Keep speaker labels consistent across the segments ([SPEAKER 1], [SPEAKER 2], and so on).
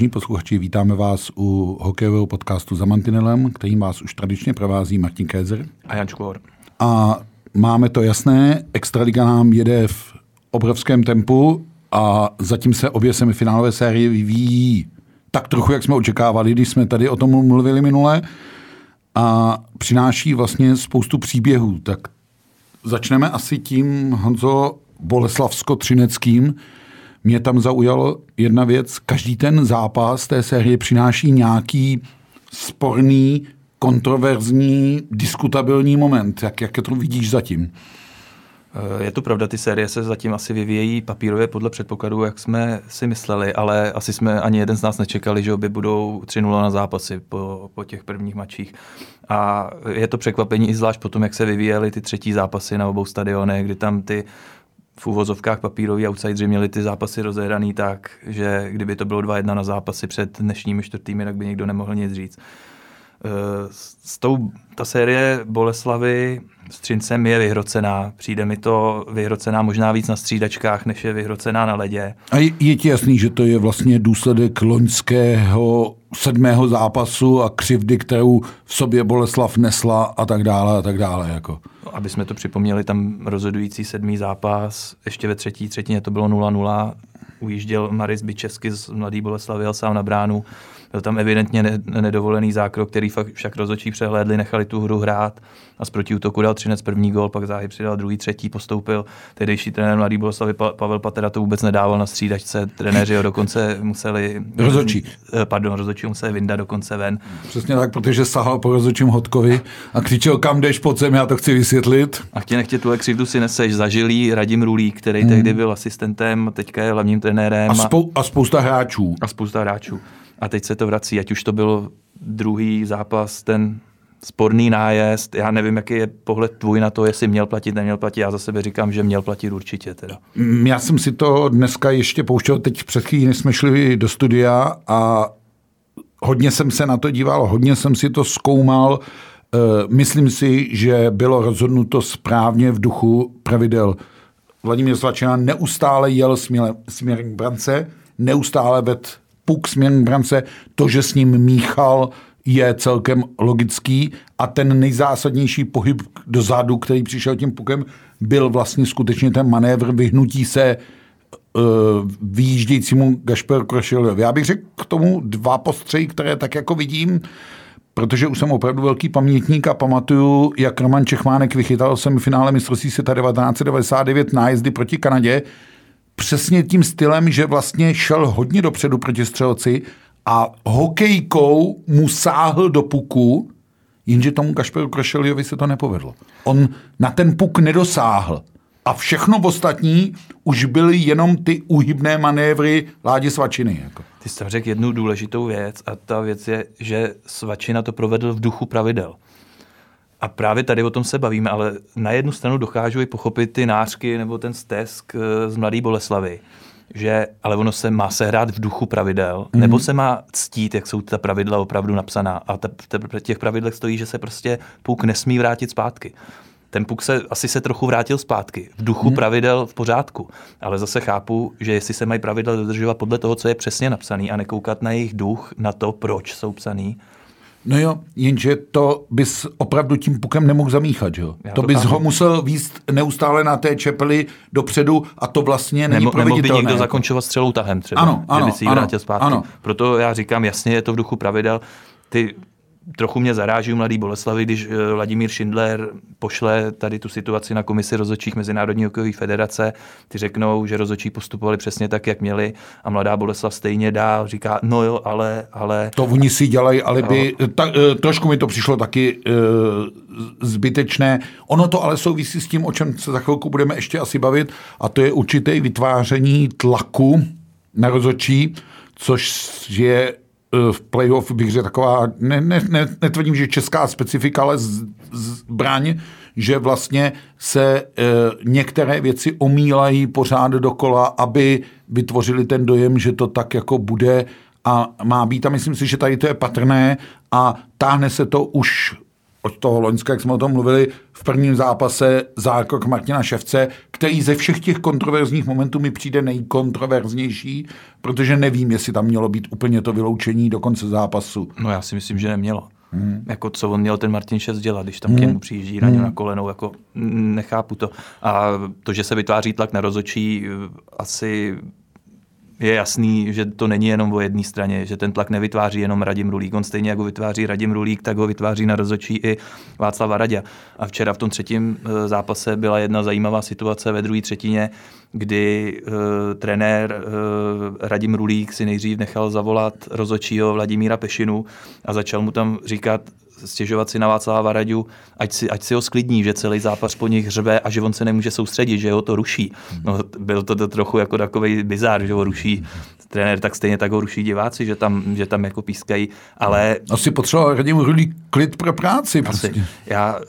[SPEAKER 1] Vážní posluchači, vítáme vás u hokejového podcastu za Mantinelem, kterým vás už tradičně provází Martin Kézer.
[SPEAKER 2] A Jan Čukor.
[SPEAKER 1] A máme to jasné, Extraliga nám jede v obrovském tempu a zatím se obě semifinálové série vyvíjí tak trochu, jak jsme očekávali, když jsme tady o tom mluvili minule a přináší vlastně spoustu příběhů. Tak začneme asi tím, Honzo, Boleslavsko-Třineckým, mě tam zaujalo jedna věc. Každý ten zápas té série přináší nějaký sporný, kontroverzní, diskutabilní moment. Jak, jak to vidíš zatím?
[SPEAKER 2] Eh, je to pravda, ty série se zatím asi vyvíjejí papírově podle předpokladu, jak jsme si mysleli, ale asi jsme ani jeden z nás nečekali, že obě budou 3-0 na zápasy po, po těch prvních mačích. A je to překvapení i zvlášť potom, jak se vyvíjely ty třetí zápasy na obou stadionech, kdy tam ty v úvozovkách papíroví outsideri měli ty zápasy rozehraný tak, že kdyby to bylo 2-1 na zápasy před dnešními čtvrtými, tak by nikdo nemohl nic říct. Eh, s tou, ta série Boleslavy s Třincem je vyhrocená. Přijde mi to vyhrocená možná víc na střídačkách, než je vyhrocená na ledě.
[SPEAKER 1] A je, je ti jasný, že to je vlastně důsledek loňského sedmého zápasu a křivdy, kterou v sobě Boleslav nesla a tak dále a tak dále. Jako.
[SPEAKER 2] Aby jsme to připomněli, tam rozhodující sedmý zápas, ještě ve třetí třetině to bylo 0-0, ujížděl Maris Bičesky z Mladý Boleslavy, jel sám na bránu, byl tam evidentně nedovolený zákrok, který fakt však rozhodčí přehlédli, nechali tu hru hrát a z protiútoku dal Třinec první gol, pak záhy přidal druhý, třetí, postoupil. Tehdejší trenér Mladý Boleslavy Pavel Patera to vůbec nedával na střídačce, trenéři ho dokonce museli...
[SPEAKER 1] Rozhodčí.
[SPEAKER 2] Eh, pardon, rozhodčí museli vyndat dokonce ven.
[SPEAKER 1] Přesně tak, protože sahal po rozhodčím Hodkovi a křičel, kam jdeš, pod zem, já to chci vysvětlit.
[SPEAKER 2] A chtě nechtě tuhle křivdu si neseš, zažilý Radim Rulík, který hmm. tehdy byl asistentem, teďka je hlavním trenérem.
[SPEAKER 1] A, spou- a spousta hráčů.
[SPEAKER 2] A spousta hráčů. A teď se to vrací, ať už to byl druhý zápas, ten sporný nájezd. Já nevím, jaký je pohled tvůj na to, jestli měl platit, neměl platit. Já za sebe říkám, že měl platit určitě. Teda.
[SPEAKER 1] Mm, já jsem si to dneska ještě pouštěl, teď před chvílí jsme šli do studia a hodně jsem se na to díval, hodně jsem si to zkoumal. Eh, myslím si, že bylo rozhodnuto správně v duchu pravidel. Vladimír Svačina neustále jel směrem k brance, neustále ved puk směrem brance, to, že s ním míchal, je celkem logický. A ten nejzásadnější pohyb dozadu, který přišel tím pukem, byl vlastně skutečně ten manévr vyhnutí se uh, vyjíždějícímu Gašper Krošilovi. Já bych řekl k tomu dva postřeji, které tak jako vidím, protože už jsem opravdu velký pamětník a pamatuju, jak Roman Čechmánek vychytal semifinále mistrovství světa 1999 nájezdy proti Kanadě, přesně tím stylem, že vlastně šel hodně dopředu proti střelci a hokejkou mu sáhl do puku, jenže tomu Kašperu Krošeliovi se to nepovedlo. On na ten puk nedosáhl. A všechno ostatní už byly jenom ty uhybné manévry Ládě Svačiny. Jako.
[SPEAKER 2] Ty jsi řekl jednu důležitou věc a ta věc je, že Svačina to provedl v duchu pravidel. A právě tady o tom se bavíme, ale na jednu stranu dokážu i pochopit ty nářky nebo ten stesk eh, z Mladé Boleslavy, že ale ono se má se hrát v duchu pravidel, mm-hmm. nebo se má ctít, jak jsou ta pravidla opravdu napsaná. A te, te, těch pravidlech stojí, že se prostě puk nesmí vrátit zpátky. Ten puk se asi se trochu vrátil zpátky. V duchu mm-hmm. pravidel v pořádku. Ale zase chápu, že jestli se mají pravidla dodržovat podle toho, co je přesně napsaný a nekoukat na jejich duch, na to, proč jsou psaný,
[SPEAKER 1] No jo, jenže to bys opravdu tím pukem nemohl zamíchat, jo? Já to, to bys tam... ho musel výst neustále na té čepeli dopředu a to vlastně není Nemo,
[SPEAKER 2] proveditelné. Nemohl by někdo zakončovat střelou tahem třeba,
[SPEAKER 1] ano, ano,
[SPEAKER 2] že by si ji vrátil zpátky. Ano. Proto já říkám, jasně je to v duchu pravidel. Ty trochu mě zaráží mladý Boleslavy, když eh, Vladimír Schindler pošle tady tu situaci na komisi rozhodčích Mezinárodní hokejové federace. Ty řeknou, že rozhodčí postupovali přesně tak, jak měli a mladá Boleslav stejně dál říká, no jo, ale... ale
[SPEAKER 1] to oni si dělají, ale by, no. ta, eh, trošku mi to přišlo taky uh, zbytečné. Ono to ale souvisí s tím, o čem se za chvilku budeme ještě asi bavit, a to je určité vytváření tlaku na rozhodčí, což je Eh, v playoff bych řekl taková, ne, ne, ne, netvrdím, že česká specifika, ale zbraň, že vlastně se e, některé věci omílají pořád dokola, aby vytvořili ten dojem, že to tak jako bude a má být. A myslím si, že tady to je patrné a táhne se to už od toho Loňska, jak jsme o tom mluvili, v prvním zápase zákrok Martina Ševce, který ze všech těch kontroverzních momentů mi přijde nejkontroverznější, protože nevím, jestli tam mělo být úplně to vyloučení do konce zápasu.
[SPEAKER 2] No já si myslím, že nemělo. Hmm. Jako co on měl ten Martin Šest dělat, když tam hmm. k němu přijíždí raně hmm. na kolenou, jako nechápu to. A to, že se vytváří tlak na rozočí, asi je jasný, že to není jenom o jedné straně, že ten tlak nevytváří jenom Radim Rulík. On stejně jako vytváří Radim Rulík, tak ho vytváří na rozočí i Václava Radě. A včera v tom třetím eh, zápase byla jedna zajímavá situace ve druhé třetině, kdy uh, trenér uh, Radim Rulík si nejdřív nechal zavolat rozočího Vladimíra Pešinu a začal mu tam říkat, stěžovat si na Václava Varaďu, ať si, ať si ho sklidní, že celý zápas po nich řve a že on se nemůže soustředit, že ho to ruší. No, byl to, to trochu jako takový bizár, že ho ruší trenér, tak stejně tak ho ruší diváci, že tam, že tam jako pískají, ale...
[SPEAKER 1] Asi potřeboval Radim Rulík klid pro práci. Prostě.
[SPEAKER 2] Já uh,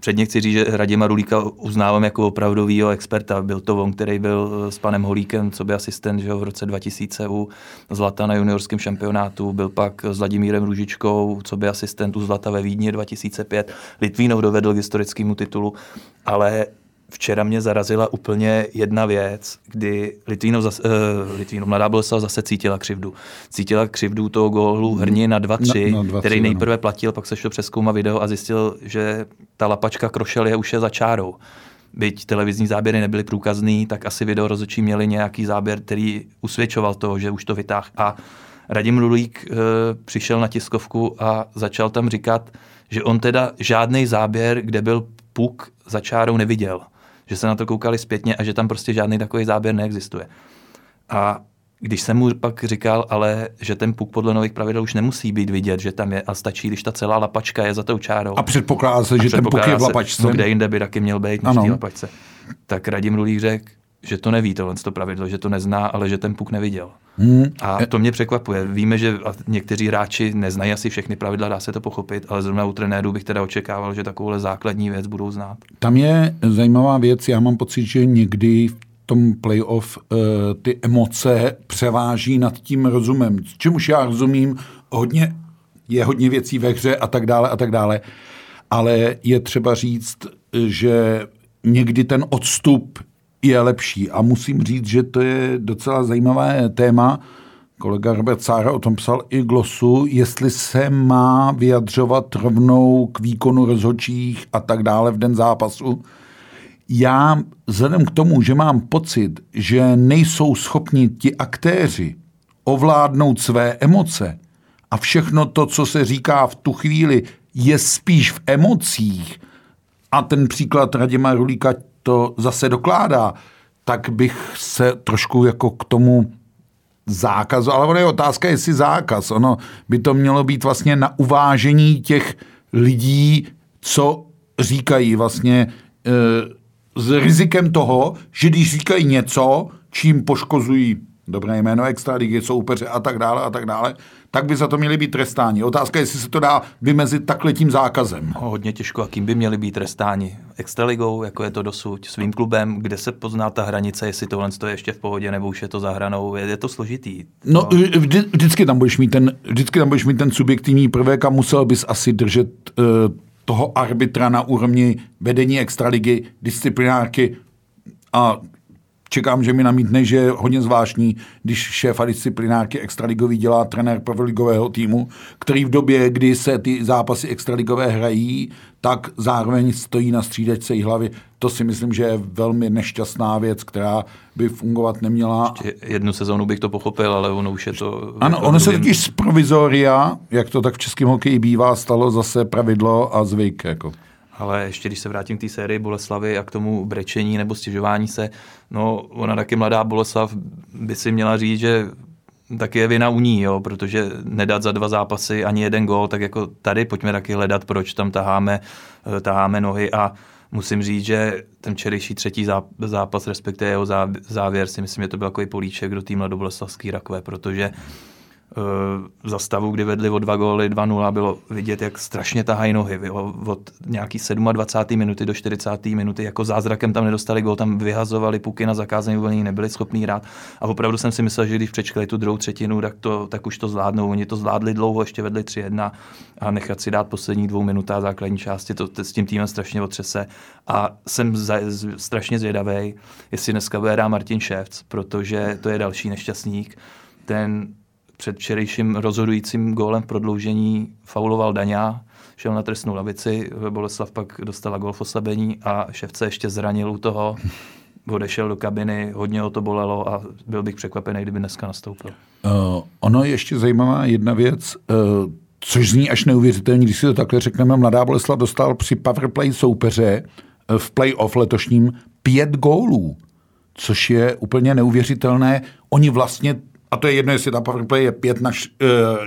[SPEAKER 2] předně chci říct, že Radima Rulíka uznávám jako opravdovýho experta. Byl to on, který byl s panem Holíkem, co by asistent že v roce 2000 u Zlata na juniorském šampionátu, byl pak s Vladimírem Růžičkou, co by asistent u Zlata ve Vídni 2005. Litvínov dovedl k historickému titulu, ale včera mě zarazila úplně jedna věc, kdy Litvínov, zase, uh, Litvínov Mladá Boleslav zase cítila křivdu. Cítila křivdu toho gólu hrně na 2-3, na, na který nejprve no. platil, pak se šel přeskoumat video a zjistil, že ta lapačka krošel je už je za čárou. Byť televizní záběry nebyly průkazný, tak asi video rozhodčí měli nějaký záběr, který usvědčoval toho, že už to vytáhl. A Radim Lulík uh, přišel na tiskovku a začal tam říkat, že on teda žádný záběr, kde byl puk za čárou neviděl že se na to koukali zpětně a že tam prostě žádný takový záběr neexistuje. A když jsem mu pak říkal, ale že ten puk podle nových pravidel už nemusí být vidět, že tam je a stačí, když ta celá lapačka je za tou čárou.
[SPEAKER 1] A předpokládá se, že ten puk je v lapačce.
[SPEAKER 2] No, kde jinde by taky měl být než v lapačce. Tak Radim Rulík řekl, že to neví tohle to pravidlo, že to nezná, ale že ten puk neviděl. Hmm. A to mě překvapuje. Víme, že někteří hráči neznají asi všechny pravidla, dá se to pochopit, ale zrovna u trenérů bych teda očekával, že takovouhle základní věc budou znát.
[SPEAKER 1] Tam je zajímavá věc, já mám pocit, že někdy v tom playoff uh, ty emoce převáží nad tím rozumem, čemuž já rozumím, hodně, je hodně věcí ve hře a tak dále a tak dále, ale je třeba říct, že někdy ten odstup je lepší. A musím říct, že to je docela zajímavé téma. Kolega Robert Sára o tom psal i glosu, jestli se má vyjadřovat rovnou k výkonu rozhodčích a tak dále v den zápasu. Já vzhledem k tomu, že mám pocit, že nejsou schopni ti aktéři ovládnout své emoce a všechno to, co se říká v tu chvíli, je spíš v emocích, a ten příklad Radima Rulíka to zase dokládá, tak bych se trošku jako k tomu zákazu, ale ono je otázka, jestli zákaz. Ono by to mělo být vlastně na uvážení těch lidí, co říkají vlastně e, s rizikem toho, že když říkají něco, čím poškozují dobré jméno extraligy, soupeře a tak dále a tak dále, tak by za to měli být trestáni. Otázka je, jestli se to dá vymezit takhle tím zákazem.
[SPEAKER 2] No, hodně těžko, a kým by měli být trestáni? Extraligou, jako je to dosud, svým klubem, kde se pozná ta hranice, jestli tohle je ještě v pohodě, nebo už je to za hranou, je, je to složitý.
[SPEAKER 1] No, no vždy, vždycky, tam budeš mít ten, vždycky tam budeš mít ten subjektivní prvek a musel bys asi držet uh, toho arbitra na úrovni vedení extraligy, disciplinárky a čekám, že mi namítne, že je hodně zvláštní, když šéf a disciplinárky extraligový dělá trenér prvoligového týmu, který v době, kdy se ty zápasy extraligové hrají, tak zároveň stojí na střídačce jí hlavy. To si myslím, že je velmi nešťastná věc, která by fungovat neměla.
[SPEAKER 2] Ještě jednu sezónu bych to pochopil, ale ono už je to...
[SPEAKER 1] Ano, ono se totiž z provizoria, jak to tak v českém hokeji bývá, stalo zase pravidlo a zvyk. Jako.
[SPEAKER 2] Ale ještě když se vrátím k té sérii Boleslavy a k tomu brečení nebo stěžování se, no ona taky mladá Boleslav by si měla říct, že taky je vina u ní, jo, protože nedat za dva zápasy ani jeden gól, tak jako tady pojďme taky hledat, proč tam taháme, eh, taháme nohy. A musím říct, že ten včerejší třetí zápas, respektive jeho závěr, si myslím, že to byl takový políček do té mladoboleslavské rakve, protože za stavu, kdy vedli o dva góly 2-0, bylo vidět, jak strašně tahají nohy. Od nějaký 27. minuty do 40. minuty jako zázrakem tam nedostali gól, tam vyhazovali puky na zakázaný uvolnění, nebyli schopní hrát. A opravdu jsem si myslel, že když přečkali tu druhou třetinu, tak, to, tak už to zvládnou. Oni to zvládli dlouho, ještě vedli 3-1 a nechat si dát poslední dvou minutách základní části, to, to s tím týmem strašně otřese. A jsem za, strašně zvědavý, jestli dneska bude Martin Ševc, protože to je další nešťastník. Ten před včerejším rozhodujícím gólem v prodloužení fauloval Daňa, šel na trestnou lavici, Boleslav pak dostala gól v oslabení a ševce ještě zranil u toho, odešel do kabiny, hodně ho to bolelo a byl bych překvapený, kdyby dneska nastoupil. Uh,
[SPEAKER 1] ono je ještě zajímavá jedna věc, uh, což zní až neuvěřitelně, když si to takhle řekneme, Mladá Boleslav dostal při powerplay soupeře uh, v playoff letošním pět gólů, což je úplně neuvěřitelné. Oni vlastně a to je jedno, jestli ta powerplay je 5 na,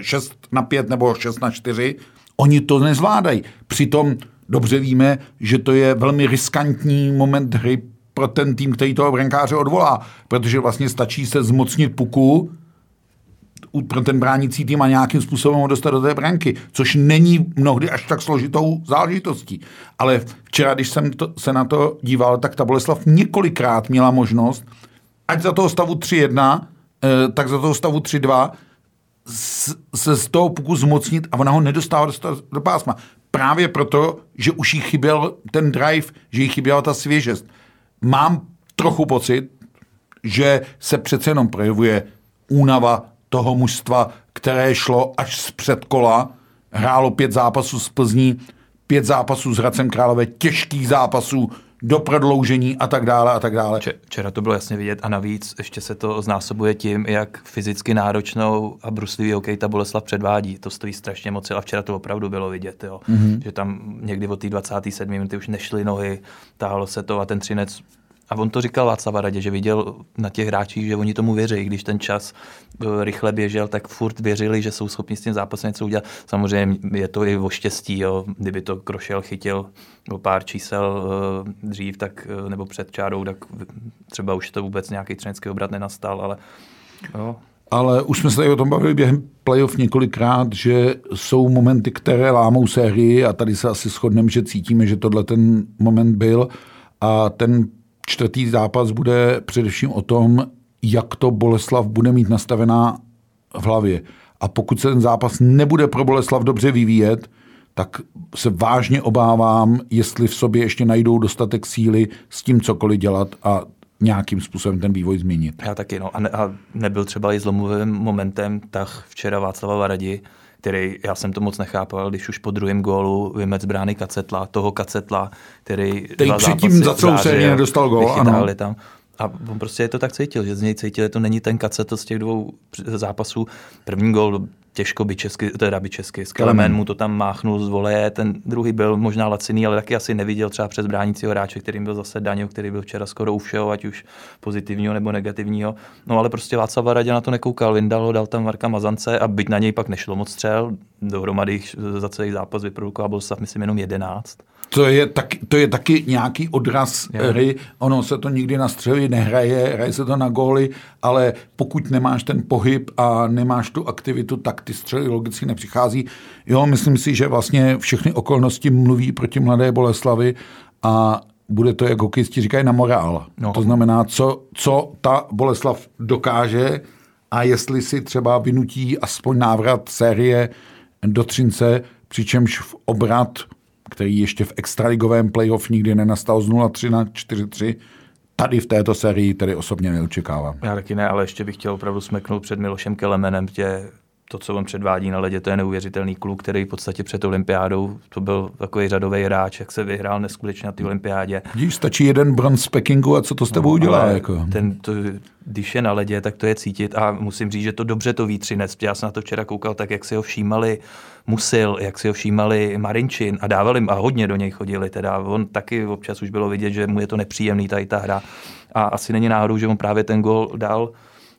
[SPEAKER 1] 6 eh, na 5 nebo 6 na 4, oni to nezvládají. Přitom dobře víme, že to je velmi riskantní moment hry pro ten tým, který toho brankáře odvolá, protože vlastně stačí se zmocnit puku pro ten bránící tým a nějakým způsobem ho dostat do té branky, což není mnohdy až tak složitou záležitostí. Ale včera, když jsem to, se na to díval, tak ta Boleslav několikrát měla možnost, ať za toho stavu Eh, tak za toho stavu 3-2 se z toho puku zmocnit a ona ho nedostává do, do pásma. Právě proto, že už jí chyběl ten drive, že jí chyběla ta svěžest. Mám trochu pocit, že se přece jenom projevuje únava toho mužstva, které šlo až z předkola, hrálo pět zápasů z Plzní, pět zápasů s Hradcem Králové, těžkých zápasů, do prodloužení a tak dále a tak dále.
[SPEAKER 2] Včera to bylo jasně vidět a navíc ještě se to znásobuje tím, jak fyzicky náročnou a bruslivý hokej ta Boleslav předvádí. To stojí strašně moc a včera to opravdu bylo vidět, jo. Mm-hmm. že tam někdy od té 27. minuty už nešly nohy, táhlo se to a ten třinec a on to říkal Václav Radě, že viděl na těch hráčích, že oni tomu věří. Když ten čas eh, rychle běžel, tak furt věřili, že jsou schopni s tím zápasem něco udělat. Samozřejmě je to i o štěstí. Jo. Kdyby to Krošel chytil o pár čísel uh, dřív tak, uh, nebo před čárou, tak třeba už to vůbec nějaký třenecký obrat nenastal, ale jo.
[SPEAKER 1] Ale už jsme se tady o tom bavili během playoff několikrát, že jsou momenty, které lámou sérii a tady se asi shodneme, že cítíme, že tohle ten moment byl a ten čtvrtý zápas bude především o tom, jak to Boleslav bude mít nastavená v hlavě. A pokud se ten zápas nebude pro Boleslav dobře vyvíjet, tak se vážně obávám, jestli v sobě ještě najdou dostatek síly s tím cokoliv dělat a nějakým způsobem ten vývoj změnit.
[SPEAKER 2] Já taky, no. A, ne, a nebyl třeba i zlomovým momentem tak včera Václava Varadi, který já jsem to moc nechápal, když už po druhém gólu vymec brány Kacetla, toho Kacetla, který,
[SPEAKER 1] který předtím za celou sérii nedostal gól, ano.
[SPEAKER 2] tam. A on prostě je to tak cítil, že z něj cítil, že to není ten Kacetl z těch dvou zápasů. První gól těžko by česky, teda by česky, Skelemen mu to tam máchnul z voleje, ten druhý byl možná laciný, ale taky asi neviděl třeba přes bránícího hráče, kterým byl zase Daňo, který byl včera skoro u všeho, ať už pozitivního nebo negativního. No ale prostě Václav Radě na to nekoukal, vyndal ho, dal tam Marka Mazance a byť na něj pak nešlo moc střel, dohromady za celý zápas vyprodukoval byl stav, myslím, jenom 11
[SPEAKER 1] to je, taky, to je taky nějaký odraz je. hry. Ono se to nikdy na střely nehraje, hraje se to na góly, ale pokud nemáš ten pohyb a nemáš tu aktivitu, tak ty střely logicky nepřichází. Jo, myslím si, že vlastně všechny okolnosti mluví proti Mladé Boleslavi a bude to, jak hokejisti říkají, na morál. No. To znamená, co, co ta Boleslav dokáže a jestli si třeba vynutí aspoň návrat série do Třince, přičemž v obrat který ještě v extraligovém playoff nikdy nenastal z 0-3 na 4-3, tady v této sérii tedy osobně neočekávám.
[SPEAKER 2] Já taky ne, ale ještě bych chtěl opravdu smeknout před Milošem Kelemenem, tě to, co on předvádí na ledě, to je neuvěřitelný kluk, který v podstatě před olympiádou, to byl takový řadový hráč, jak se vyhrál neskutečně na té olympiádě.
[SPEAKER 1] Vidíš, stačí jeden bronz Pekingu a co to s tebou no, udělá? Jako?
[SPEAKER 2] Ten, to, když je na ledě, tak to je cítit a musím říct, že to dobře to vítřinec. Já jsem na to včera koukal tak, jak si ho všímali Musil, jak si ho všímali Marinčin a dávali a hodně do něj chodili. Teda on taky občas už bylo vidět, že mu je to nepříjemný tady ta hra. A asi není náhodou, že on právě ten gol dal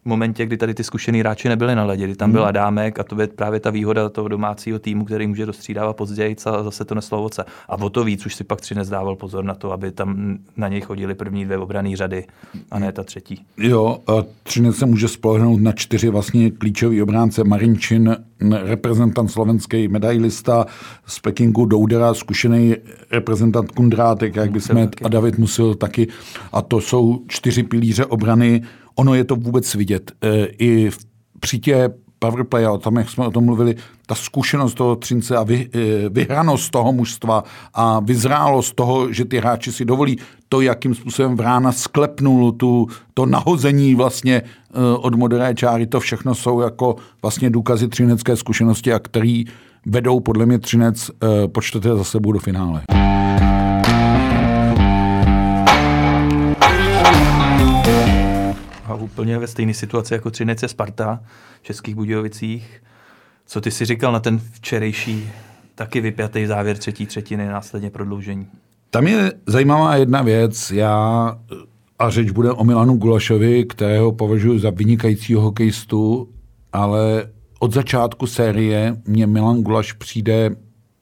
[SPEAKER 2] momentě, kdy tady ty zkušený hráči nebyli na ledě, kdy tam byl Adámek a to je právě ta výhoda toho domácího týmu, který může dostřídávat později a zase to neslo ovoce. A o to víc už si pak tři nezdával pozor na to, aby tam na něj chodili první dvě obrané řady a ne ta třetí.
[SPEAKER 1] Jo, a Třinec se může spolehnout na čtyři vlastně klíčový obránce Marinčin, reprezentant slovenský medailista z Pekingu Doudera, zkušený reprezentant Kundrátek, jak bychom a David Musil taky. A to jsou čtyři pilíře obrany. Ono je to vůbec vidět. E, I při tě powerplay, o tom, jak jsme o tom mluvili, ta zkušenost toho Třince a vy, e, vyhranost toho mužstva a vyzrálost toho, že ty hráči si dovolí to, jakým způsobem Vrána sklepnul tu, to nahození vlastně e, od modré čáry, to všechno jsou jako vlastně důkazy třinecké zkušenosti a který vedou podle mě Třinec po čtvrté za sebou do finále.
[SPEAKER 2] A úplně ve stejné situaci jako Třinec Sparta v Českých Budějovicích. Co ty si říkal na ten včerejší taky vypjatý závěr třetí třetiny, následně prodloužení?
[SPEAKER 1] Tam je zajímavá jedna věc. Já a řeč bude o Milanu Gulašovi, kterého považuji za vynikajícího hokejistu, ale od začátku série mě Milan Gulaš přijde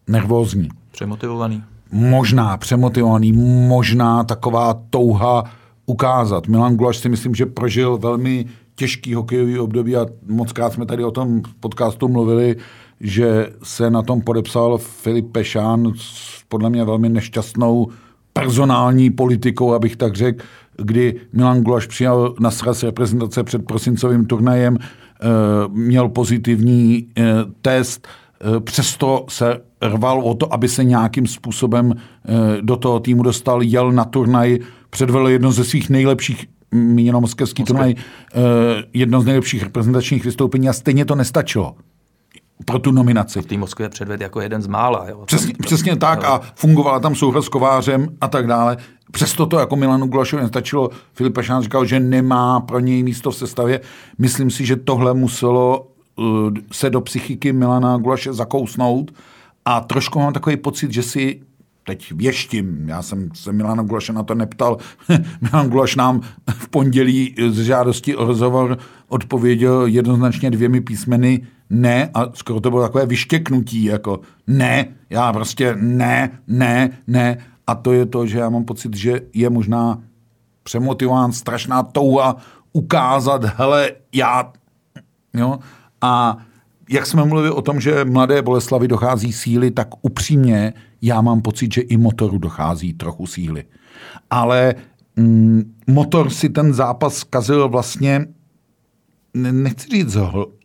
[SPEAKER 1] nervózní.
[SPEAKER 2] Přemotivovaný.
[SPEAKER 1] Možná přemotivovaný, možná taková touha ukázat. Milan Gulaš si myslím, že prožil velmi těžký hokejový období a moc krát jsme tady o tom v podcastu mluvili, že se na tom podepsal Filip Pešán s podle mě velmi nešťastnou personální politikou, abych tak řekl, kdy Milan Gulaš přijal na sraz reprezentace před prosincovým turnajem, eh, měl pozitivní eh, test, eh, přesto se rval o to, aby se nějakým způsobem do toho týmu dostal, jel na turnaj, předvedl jedno ze svých nejlepších míněno moskevský turnaj, eh, jedno z nejlepších reprezentačních vystoupení a stejně to nestačilo pro tu nominaci.
[SPEAKER 2] V té Moskvě předved jako jeden z mála. Jo.
[SPEAKER 1] Přesně, přesně tak jo. a fungovala tam souhra s Kovářem a tak dále. Přesto to jako Milanu Gulašovi nestačilo. Filip Pešán říkal, že nemá pro něj místo v sestavě. Myslím si, že tohle muselo uh, se do psychiky Milana Gulaše zakousnout a trošku mám takový pocit, že si teď věštím, já jsem se Milana Gulaše na to neptal. Milan Gulaš nám v pondělí z žádosti o rozhovor odpověděl jednoznačně dvěmi písmeny ne a skoro to bylo takové vyštěknutí, jako ne, já prostě ne, ne, ne. A to je to, že já mám pocit, že je možná přemotivován strašná touha ukázat, hele, já, jo, a jak jsme mluvili o tom, že mladé Boleslavy dochází síly, tak upřímně já mám pocit, že i motoru dochází trochu síly. Ale mm, motor si ten zápas zkazil vlastně, nechci říct,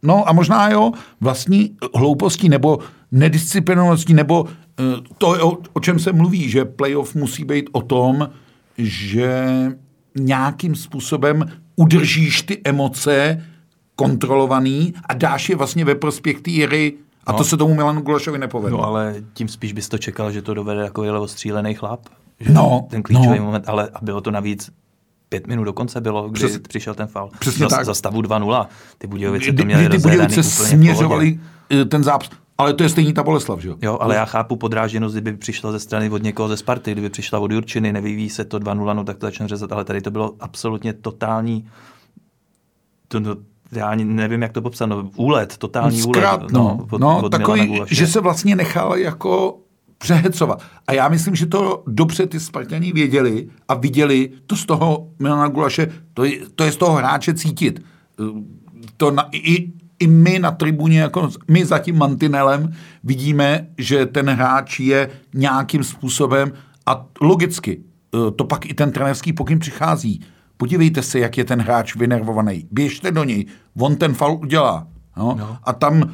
[SPEAKER 1] no a možná jo, vlastní hloupostí nebo nedisciplinovaností, nebo eh, to, o, o čem se mluví, že playoff musí být o tom, že nějakým způsobem udržíš ty emoce kontrolovaný a dáš je vlastně ve prospěch té hry a no. to se tomu Milanu Gulašovi nepovedlo.
[SPEAKER 2] No ale tím spíš bys to čekal, že to dovede jako ostřílený chlap. Že
[SPEAKER 1] no,
[SPEAKER 2] ten klíčový no. moment, ale a bylo to navíc pět minut dokonce bylo, kdy Přes, přišel ten fal.
[SPEAKER 1] Přesně
[SPEAKER 2] za,
[SPEAKER 1] tak.
[SPEAKER 2] Za stavu 2-0. Ty Budějovice to měly
[SPEAKER 1] Ty Budějovice směřovali eh, ten zápas. Ale to je stejný ta Boleslav, že jo?
[SPEAKER 2] Jo, ale já chápu podrážděnost, kdyby přišla ze strany od někoho ze Sparty, kdyby přišla od Jurčiny, nevyvíjí se to 2-0, no tak to začne řezat, ale tady to bylo absolutně totální, to, to, já ani nevím, jak to popsat, no, úlet, totální
[SPEAKER 1] Zkrát,
[SPEAKER 2] úlet.
[SPEAKER 1] No, no, od, no od takový, že se vlastně nechal jako přehecovat. A já myslím, že to dobře ty Spartani věděli a viděli to z toho Milana Gulaše, to je, to je z toho hráče cítit. To na, i, i my na tribuně, jako my za tím mantinelem vidíme, že ten hráč je nějakým způsobem a logicky to pak i ten trenerský pokyn přichází podívejte se, jak je ten hráč vynervovaný, běžte do něj, on ten faul udělá. No? No. A tam, uh,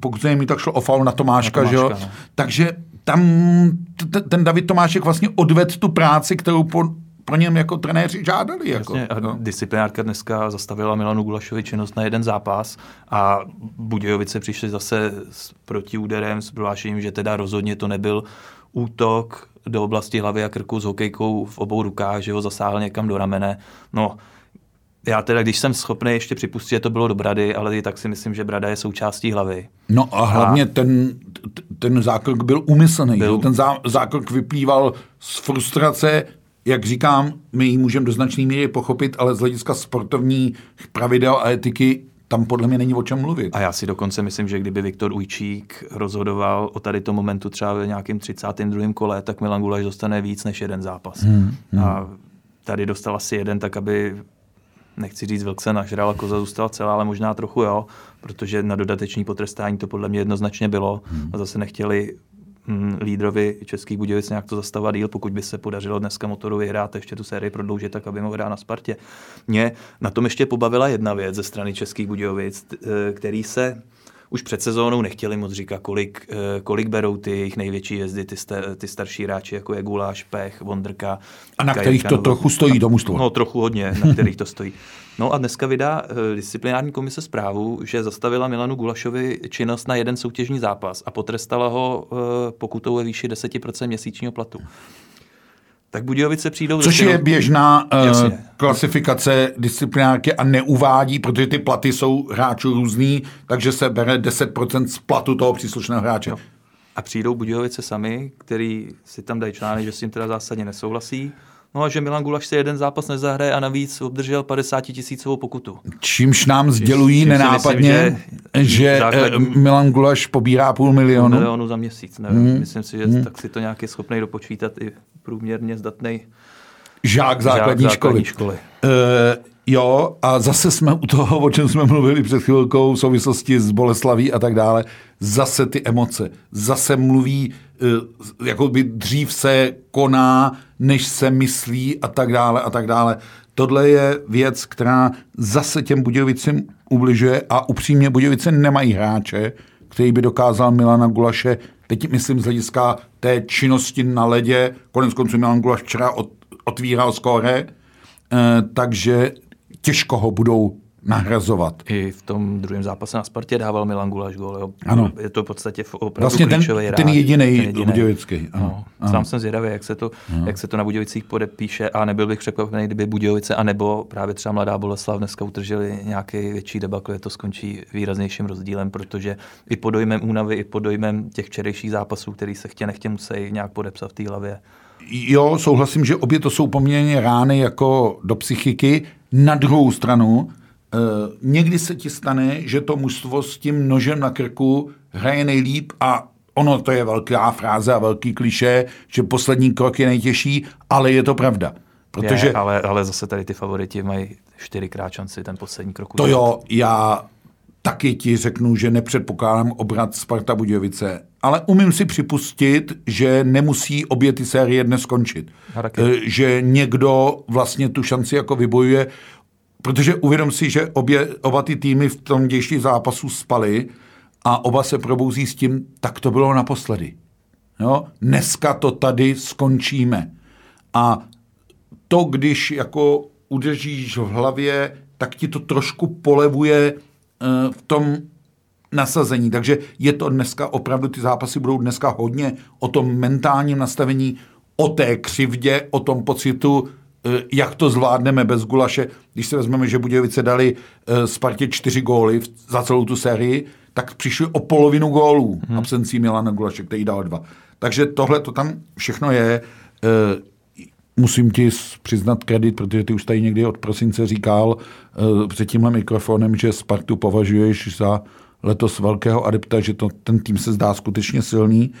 [SPEAKER 1] pokud se mi tak šlo o faul na Tomáška, na Tomáška že jo? No. takže tam t- ten David Tomášek vlastně odved tu práci, kterou po, pro něm jako trenéři žádali. Jako,
[SPEAKER 2] Jasně, no. disciplinárka dneska zastavila Milanu Gulašovi činnost na jeden zápas a Budějovice přišli zase s protiúderem s prohlášením, že teda rozhodně to nebyl útok do oblasti hlavy a krku s hokejkou v obou rukách, že ho zasáhl někam do ramene. No, já teda, když jsem schopný ještě připustit, že to bylo do brady, ale i tak si myslím, že brada je součástí hlavy.
[SPEAKER 1] No a hlavně a... ten, ten zákrok byl umyslný. Byl... Ten zá, zákrok vyplýval z frustrace jak říkám, my ji můžeme do značné míry pochopit, ale z hlediska sportovních pravidel a etiky tam podle mě není o čem mluvit.
[SPEAKER 2] A já si dokonce myslím, že kdyby Viktor Ujčík rozhodoval o tady tom momentu třeba ve nějakým 32. kole, tak Milan Gulaš dostane víc než jeden zápas. Hmm, hmm. A tady dostal asi jeden, tak aby nechci říct vlk se nažral, koza zůstala celá, ale možná trochu jo, protože na dodateční potrestání to podle mě jednoznačně bylo hmm. a zase nechtěli hm, lídrovi Českých Budějovic nějak to zastavovat díl, pokud by se podařilo dneska motoru vyhrát ještě tu sérii prodloužit, tak aby mohl hrát na Spartě. Mě na tom ještě pobavila jedna věc ze strany Českých Budějovic, eh, který se už před sezónou nechtěli moc říkat, kolik, eh, kolik berou ty jejich největší jezdy, ty, sta, ty starší hráči, jako je Guláš, Pech, Vondrka.
[SPEAKER 1] A na kterých to trochu stojí do
[SPEAKER 2] No, trochu hodně, na kterých to stojí. No a dneska vydá uh, disciplinární komise zprávu, že zastavila Milanu Gulašovi činnost na jeden soutěžní zápas a potrestala ho pokutou ve výši 10% měsíčního platu tak Budějovice přijdou...
[SPEAKER 1] Což je běžná uh, klasifikace disciplinárky a neuvádí, protože ty platy jsou hráčů různý, takže se bere 10% z platu toho příslušného hráče. Jo.
[SPEAKER 2] A přijdou Budějovice sami, který si tam dají článek, že s tím teda zásadně nesouhlasí. No a že Milan Gulaš si jeden zápas nezahraje a navíc obdržel 50 tisícovou pokutu.
[SPEAKER 1] Čímž nám sdělují čím, nenápadně, myslím, že, že eh, základní, Milan Gulaš pobírá půl milionu. Půl
[SPEAKER 2] milionu za měsíc, nevím. Hmm. Myslím si, že hmm. tak si to nějak je schopný dopočítat i průměrně zdatný
[SPEAKER 1] žák základní, žák
[SPEAKER 2] základní školy. školy.
[SPEAKER 1] Uh, jo, a zase jsme u toho, o čem jsme mluvili před chvilkou v souvislosti s Boleslaví a tak dále, zase ty emoce, zase mluví, jako by dřív se koná, než se myslí a tak dále a tak dále. Tohle je věc, která zase těm Budějovicím ubližuje a upřímně Budějovice nemají hráče, který by dokázal Milana Gulaše Teď myslím z hlediska té činnosti na ledě, konec konců Milan Gulaš včera otvíral skóre, eh, takže těžko ho budou nahrazovat.
[SPEAKER 2] I v tom druhém zápase na Spartě dával Milan Gulaš gol. Jo. Ano. Je to v podstatě opravdu
[SPEAKER 1] vlastně ten,
[SPEAKER 2] klíčový
[SPEAKER 1] ten jediný Budějovický.
[SPEAKER 2] Ano. No. Sám jsem zvědavý, jak se, to, jak se to na Budějovicích podepíše a nebyl bych překvapený, kdyby Budějovice a nebo právě třeba Mladá Boleslav dneska utržili nějaký větší debakl, to skončí výraznějším rozdílem, protože i pod dojmem únavy, i pod dojmem těch včerejších zápasů, který se chtě nechtě musí nějak podepsat v té hlavě.
[SPEAKER 1] Jo, souhlasím, že obě to jsou poměrně rány jako do psychiky. Na druhou stranu, někdy se ti stane, že to mužstvo s tím nožem na krku hraje nejlíp a ono to je velká fráze a velký kliše, že poslední krok je nejtěžší, ale je to pravda.
[SPEAKER 2] Protože... Je, ale, ale zase tady ty favoriti mají čtyřikrát šanci ten poslední krok.
[SPEAKER 1] To jo, já taky ti řeknu, že nepředpokládám obrat Sparta Budějovice, ale umím si připustit, že nemusí obě ty série dnes skončit. Eh, že někdo vlastně tu šanci jako vybojuje. Protože uvědom si, že obě, oba ty týmy v tom dější zápasu spaly a oba se probouzí s tím, tak to bylo naposledy. Jo? Dneska to tady skončíme. A to, když jako udržíš v hlavě, tak ti to trošku polevuje uh, v tom nasazení. Takže je to dneska, opravdu ty zápasy budou dneska hodně o tom mentálním nastavení, o té křivdě, o tom pocitu, Eh, jak to zvládneme bez Gulaše, když si vezmeme, že Budějovice dali eh, Spartě čtyři góly za celou tu sérii, tak přišli o polovinu gólů hmm. absencí Milana Gulaše, který dal dva. Takže tohle to tam všechno je. Eh, musím ti přiznat kredit, protože ty už tady někdy od prosince říkal před tímhle mikrofonem, že Spartu považuješ za letos velkého adepta, že to, ten tým se zdá skutečně silný.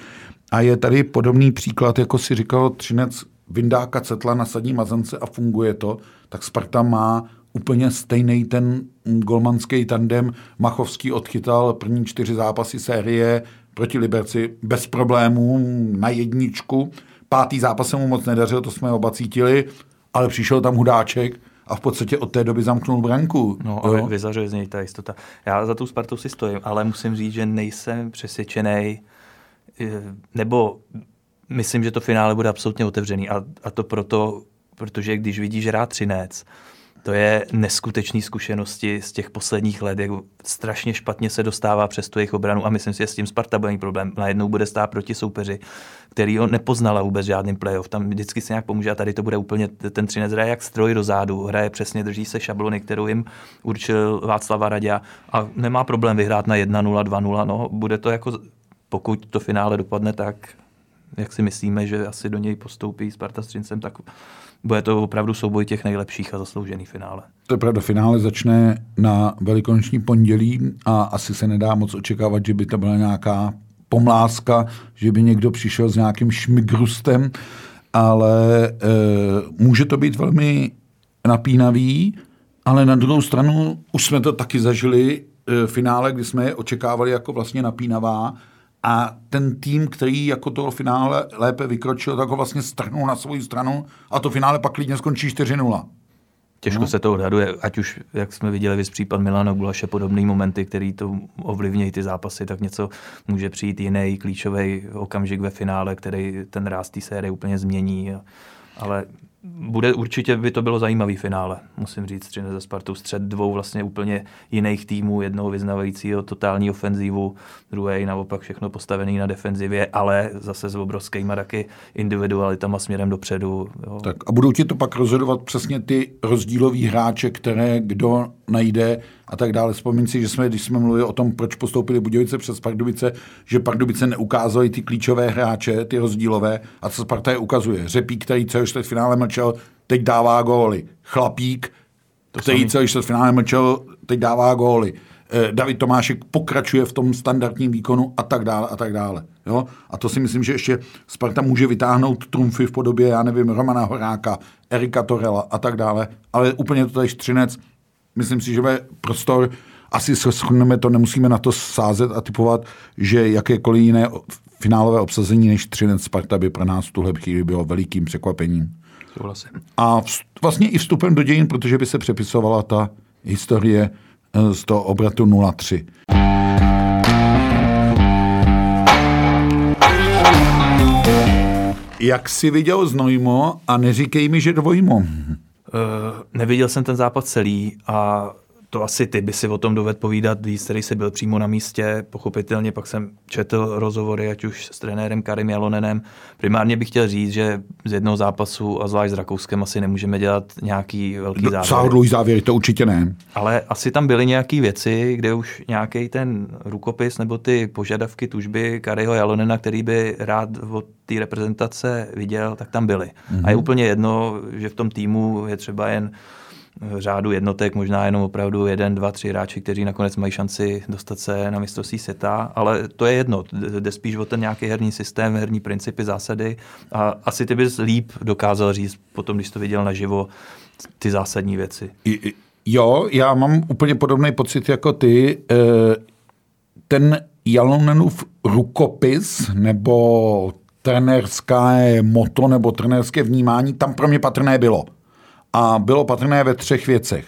[SPEAKER 1] A je tady podobný příklad, jako si říkal Třinec vyndá Kacetla na sadní mazance a funguje to, tak Sparta má úplně stejný ten golmanský tandem. Machovský odchytal první čtyři zápasy série proti Liberci bez problémů na jedničku. Pátý zápas se mu moc nedařil, to jsme oba cítili, ale přišel tam hudáček a v podstatě od té doby zamknul branku.
[SPEAKER 2] No a vyzařuje z něj ta jistota. Já za tu Spartu si stojím, ale musím říct, že nejsem přesvědčený, eh, nebo myslím, že to finále bude absolutně otevřený a, a to proto, protože když vidíš hrát Třinec, to je neskutečné zkušenosti z těch posledních let, jak strašně špatně se dostává přes tu jejich obranu a myslím si, že s tím Sparta bude problém. Najednou bude stát proti soupeři, který ho nepoznala vůbec žádným playoff. Tam vždycky se nějak pomůže a tady to bude úplně, ten Třinec hraje jak stroj do zádu, hraje přesně, drží se šablony, kterou jim určil Václava Radě a nemá problém vyhrát na 1-0, 2-0. No, bude to jako, pokud to finále dopadne tak, jak si myslíme, že asi do něj postoupí Sparta s Třincem, tak bude to opravdu souboj těch nejlepších a zasloužený finále.
[SPEAKER 1] To je pravda, finále začne na velikonoční pondělí a asi se nedá moc očekávat, že by to byla nějaká pomláska, že by někdo přišel s nějakým šmigrustem, ale e, může to být velmi napínavý, ale na druhou stranu už jsme to taky zažili e, finále, kdy jsme je očekávali jako vlastně napínavá a ten tým, který jako toho finále lépe vykročil, tak ho vlastně strhnul na svou stranu a to finále pak klidně skončí 4-0.
[SPEAKER 2] Těžko no. se to odhaduje, ať už, jak jsme viděli, vys případ Milano Gulaše, podobné momenty, který to ovlivňují ty zápasy, tak něco může přijít jiný klíčový okamžik ve finále, který ten ráz té série úplně změní. Ale bude určitě by to bylo zajímavý finále, musím říct, Třinec ze Spartou střed dvou vlastně úplně jiných týmů, jednoho vyznavajícího totální ofenzívu, druhý naopak všechno postavený na defenzivě, ale zase s obrovskými taky individualitama směrem dopředu.
[SPEAKER 1] Jo. Tak a budou ti to pak rozhodovat přesně ty rozdílový hráče, které kdo najde a tak dále. Vzpomín si, že jsme, když jsme mluvili o tom, proč postoupili Budějovice přes Pardubice, že Pardubice neukázali ty klíčové hráče, ty rozdílové, a co Sparta je ukazuje. Řepík, který celý v finále mlčel, teď dává góly. Chlapík, to který celý v finále mlčel, teď dává góly. Eh, David Tomášek pokračuje v tom standardním výkonu a tak dále a tak dále. Jo? A to si myslím, že ještě Sparta může vytáhnout trumfy v podobě, já nevím, Romana Horáka, Erika Torela a tak dále, ale úplně to tady Třinec myslím si, že bude prostor, asi se shodneme to, nemusíme na to sázet a typovat, že jakékoliv jiné finálové obsazení než Třinec Sparta by pro nás tuhle chvíli bylo velikým překvapením.
[SPEAKER 2] Souhlasím.
[SPEAKER 1] A vlastně i vstupem do dějin, protože by se přepisovala ta historie eh, z toho obratu 03. Jak jsi viděl Znojmo a neříkej mi, že dvojmo.
[SPEAKER 2] Uh, neviděl jsem ten západ celý a to asi ty by si o tom dovedl povídat víc, který jsi byl přímo na místě. Pochopitelně pak jsem četl rozhovory, ať už s trenérem Karim Jalonenem. Primárně bych chtěl říct, že z jednoho zápasu a zvlášť s Rakouskem asi nemůžeme dělat nějaký velký závěr.
[SPEAKER 1] Sáhodlůj závěr, to určitě ne.
[SPEAKER 2] Ale asi tam byly nějaké věci, kde už nějaký ten rukopis nebo ty požadavky, tužby Kariho Jalonena, který by rád od té reprezentace viděl, tak tam byly. Mm-hmm. A je mhm. úplně jedno, že v tom týmu je třeba jen řádu jednotek, možná jenom opravdu jeden, dva, tři hráči, kteří nakonec mají šanci dostat se na mistrovství světa, ale to je jedno, jde spíš o ten nějaký herní systém, herní principy, zásady a asi ty bys líp dokázal říct potom, když to viděl naživo, ty zásadní věci.
[SPEAKER 1] Jo, já mám úplně podobný pocit jako ty. E, ten Jalonenův rukopis nebo trenérské moto nebo trenérské vnímání tam pro mě patrné bylo a bylo patrné ve třech věcech.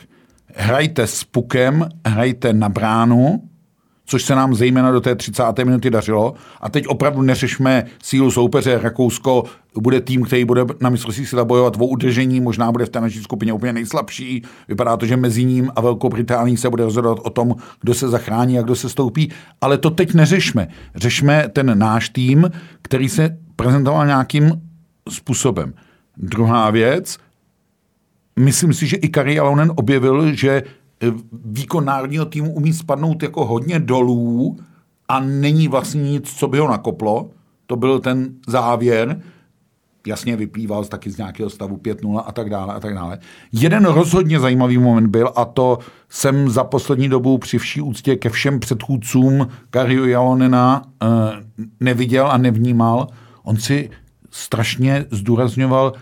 [SPEAKER 1] Hrajte s pukem, hrajte na bránu, což se nám zejména do té 30. minuty dařilo. A teď opravdu neřešme sílu soupeře. Rakousko bude tým, který bude na mistrovství světa bojovat o udržení, možná bude v té naší skupině úplně nejslabší. Vypadá to, že mezi ním a Velkou Británií se bude rozhodovat o tom, kdo se zachrání a kdo se stoupí. Ale to teď neřešme. Řešme ten náš tým, který se prezentoval nějakým způsobem. Druhá věc, myslím si, že i Kari Alonen objevil, že e, výkon národního týmu umí spadnout jako hodně dolů a není vlastně nic, co by ho nakoplo. To byl ten závěr, jasně vyplýval taky z nějakého stavu 5-0 a tak dále a tak dále. Jeden rozhodně zajímavý moment byl a to jsem za poslední dobu při vší úctě ke všem předchůdcům Kario Jalonena e, neviděl a nevnímal. On si strašně zdůrazňoval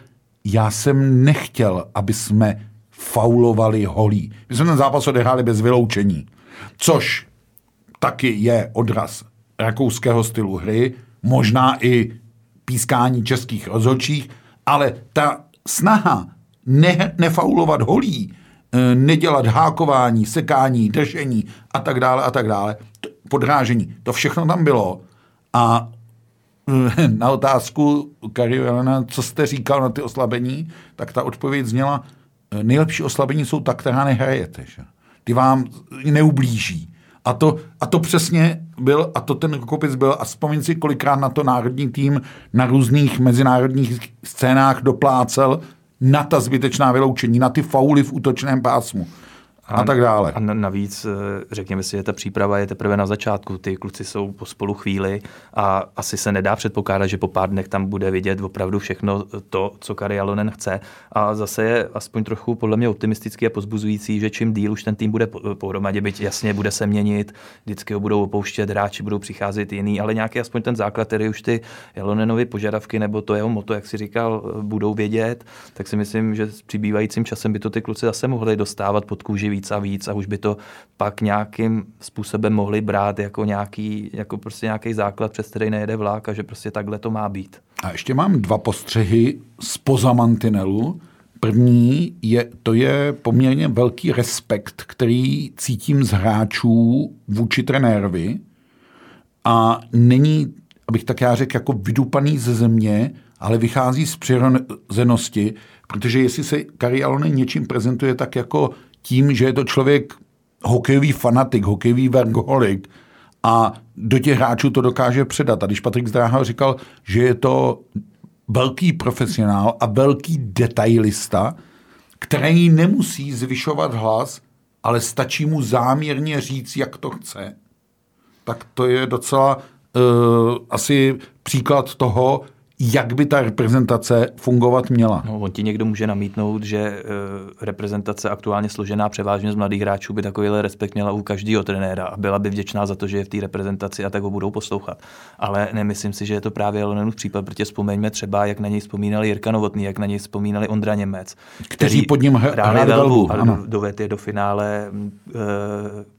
[SPEAKER 1] já jsem nechtěl, aby jsme faulovali holí. My jsme ten zápas odehráli bez vyloučení, což taky je odraz rakouského stylu hry, možná i pískání českých rozhodčích, ale ta snaha ne, nefaulovat holí, eh, nedělat hákování, sekání, držení a tak dále a tak dále, podrážení, to všechno tam bylo a na otázku Kari Jelena, co jste říkal na ty oslabení, tak ta odpověď zněla, nejlepší oslabení jsou ta, která nehrajete. Že? Ty vám neublíží. A to, a to přesně byl, a to ten rukopis byl, a vzpomín si, kolikrát na to národní tým na různých mezinárodních scénách doplácel na ta zbytečná vyloučení, na ty fauly v útočném pásmu. A, a tak dále.
[SPEAKER 2] A navíc, eh, řekněme si, že ta příprava je teprve na začátku. Ty kluci jsou po spolu chvíli a asi se nedá předpokládat, že po pár dnech tam bude vidět opravdu všechno to, co Kari Alonen chce. A zase je aspoň trochu podle mě optimistický a pozbuzující, že čím díl už ten tým bude pohromadě, byť jasně bude se měnit, vždycky ho budou opouštět, hráči budou přicházet jiný, ale nějaký aspoň ten základ, který už ty Jalonenovi požadavky nebo to jeho moto, jak si říkal, budou vědět, tak si myslím, že s přibývajícím časem by to ty kluci zase mohli dostávat pod kůži víc a víc a už by to pak nějakým způsobem mohli brát jako nějaký, jako prostě nějaký základ, přes který nejede vlák a že prostě takhle to má být.
[SPEAKER 1] A ještě mám dva postřehy z poza mantinelu. První je, to je poměrně velký respekt, který cítím z hráčů vůči trenérovi a není, abych tak já řekl, jako vydupaný ze země, ale vychází z přirozenosti, protože jestli se Kari Alonen něčím prezentuje tak jako tím, že je to člověk hokejový fanatik, hokejový vergoholik a do těch hráčů to dokáže předat. A když Patrik Zdráhal říkal, že je to velký profesionál a velký detailista, který nemusí zvyšovat hlas, ale stačí mu záměrně říct, jak to chce, tak to je docela uh, asi příklad toho, jak by ta reprezentace fungovat měla.
[SPEAKER 2] No, on ti někdo může namítnout, že uh, reprezentace aktuálně složená převážně z mladých hráčů by takovýhle respekt měla u každého trenéra a byla by vděčná za to, že je v té reprezentaci a tak ho budou poslouchat. Ale nemyslím si, že je to právě Lonenův případ, protože vzpomeňme třeba, jak na něj vzpomínali Jirka Novotný, jak na něj vzpomínali Ondra Němec,
[SPEAKER 1] kteří pod ním hráli velbu,
[SPEAKER 2] a dovedl je do finále uh,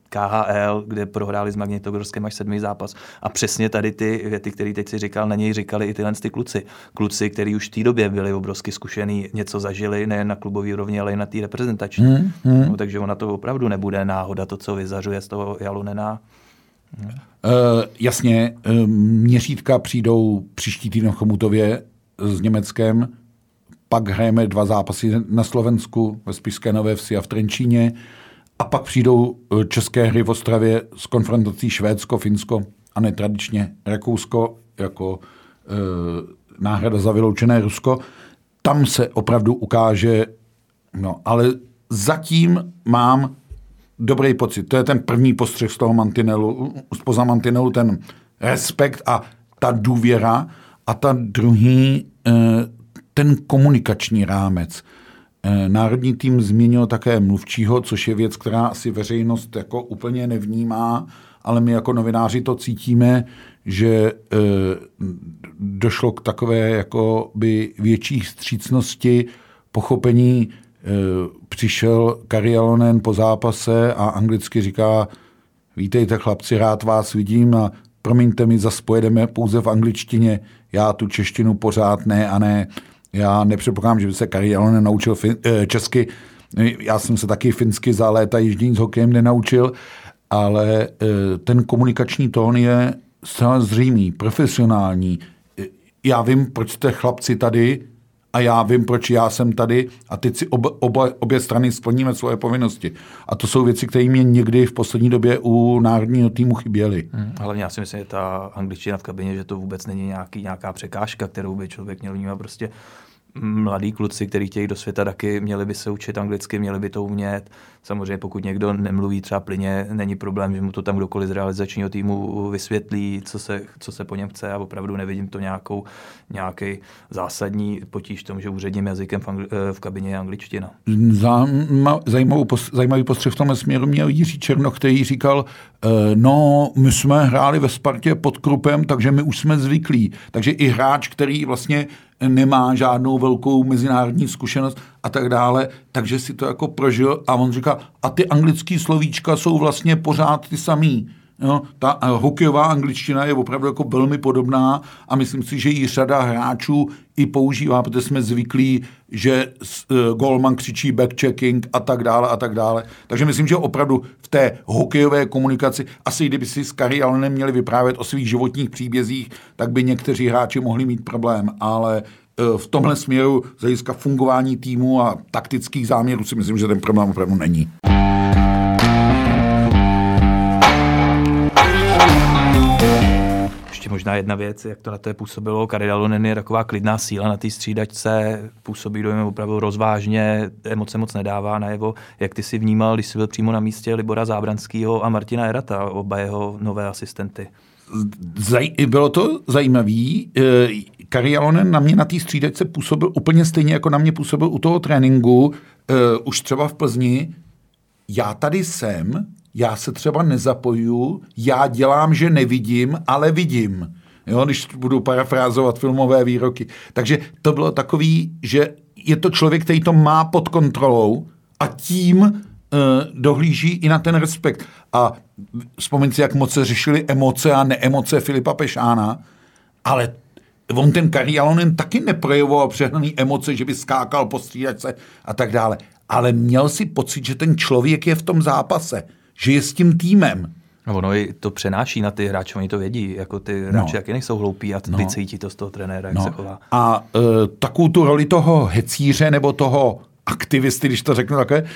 [SPEAKER 2] KHL, kde prohráli s Magnitogorskem až sedmý zápas. A přesně tady ty věty, které teď si říkal, na něj říkali i tyhle ty kluci. Kluci, kteří už v té době byli obrovsky zkušený, něco zažili, nejen na klubové úrovni, ale i na té reprezentační. Hmm, hmm. No, takže ona to opravdu nebude náhoda, to, co vyzařuje z toho Jalunena.
[SPEAKER 1] Hmm. Uh, jasně, uh, měřítka přijdou příští týden v Chomutově s Německem, pak hrajeme dva zápasy na Slovensku, ve Spišské Nové Vsi a v Trenčíně. A pak přijdou eh, české hry v Ostravě s konfrontací Švédsko, Finsko a netradičně Rakousko jako e, náhrada za vyloučené Rusko. Tam se opravdu ukáže, no, ale zatím mám dobrý pocit. To je ten první postřeh z toho mantinelu, spoza mantinelu, ten respekt a ta důvěra a ta druhý, e, ten komunikační rámec. Eh, národní tým změnil také mluvčího, což je věc, která asi veřejnost jako úplně nevnímá, ale my jako novináři to cítíme, že eh, došlo k takové jako by větší střícnosti, pochopení. Eh, přišel Karialonen po zápase a anglicky říká, vítejte chlapci, rád vás vidím a promiňte mi, zase pojedeme pouze v angličtině, já tu češtinu pořád ne a ne. Já nepředpokládám, že by se Kari Jalonen naučil fin- eh, česky. Já jsem se taky finsky za léta jiždění s hokejem nenaučil, ale eh, ten komunikační tón je zcela zřejmý, profesionální. Já vím, proč jste chlapci tady a já vím, proč já jsem tady a teď si ob, oba, obě strany splníme svoje povinnosti. A to jsou věci, které mě někdy v poslední době u národního týmu chyběly.
[SPEAKER 2] Hmm, ale já si myslím, že ta angličtina v kabině, že to vůbec není nějaký, nějaká překážka, kterou by člověk měl vnímat. Prostě mladí kluci, kteří chtějí do světa taky, měli by se učit anglicky, měli by to umět. Samozřejmě pokud někdo nemluví třeba plyně, není problém, že mu to tam kdokoliv z realizačního týmu vysvětlí, co se, co se po něm chce a opravdu nevidím to nějakou, nějaký zásadní potíž v tom, že úředním jazykem v, angli- eh, v kabině je angličtina.
[SPEAKER 1] Zajímavý, zajímavý postřeh v tomhle směru měl Jiří Černo, který říkal, eh, no, my jsme hráli ve Spartě pod Krupem, takže my už jsme zvyklí. Takže i hráč, který vlastně nemá žádnou velkou mezinárodní zkušenost a tak dále, takže si to jako prožil a on říká, a ty anglické slovíčka jsou vlastně pořád ty samý. Jo, ta eh, hokejová angličtina je opravdu jako velmi podobná a myslím si, že ji řada hráčů i používá, protože jsme zvyklí, že uh, Goldman křičí backchecking a tak dále a tak dále. Takže myslím, že opravdu v té hokejové komunikaci, asi kdyby si s Kari ale měli vyprávět o svých životních příbězích, tak by někteří hráči mohli mít problém, ale v tomhle směru z hlediska fungování týmu a taktických záměrů si myslím, že ten problém opravdu není.
[SPEAKER 2] ještě možná jedna věc, jak to na to je působilo. Karidalonen je taková klidná síla na té střídačce, působí dojem opravdu rozvážně, emoce moc nedává najevo. Jak ty si vnímal, když jsi byl přímo na místě Libora Zábranského a Martina Erata, oba jeho nové asistenty?
[SPEAKER 1] Zaj- bylo to zajímavý. Kari Alonen na mě na té střídačce působil úplně stejně, jako na mě působil u toho tréninku, uh, už třeba v Plzni. Já tady jsem, já se třeba nezapoju, já dělám, že nevidím, ale vidím. Jo, když budu parafrázovat filmové výroky. Takže to bylo takový, že je to člověk, který to má pod kontrolou a tím uh, dohlíží i na ten respekt. A vzpomeň si, jak moc se řešili emoce a neemoce Filipa Pešána, ale on ten Karialonen taky neprojevoval přehnaný emoce, že by skákal po střídačce a tak dále. Ale měl si pocit, že ten člověk je v tom zápase, že je s tím týmem.
[SPEAKER 2] No ono i to přenáší na ty hráče, oni to vědí, jako ty no. hráči no. nejsou hloupí a no. cítí to z toho trenéra, jak no. se chová.
[SPEAKER 1] A uh, takovou tu roli toho hecíře nebo toho aktivisty, když to řeknu takhle, uh,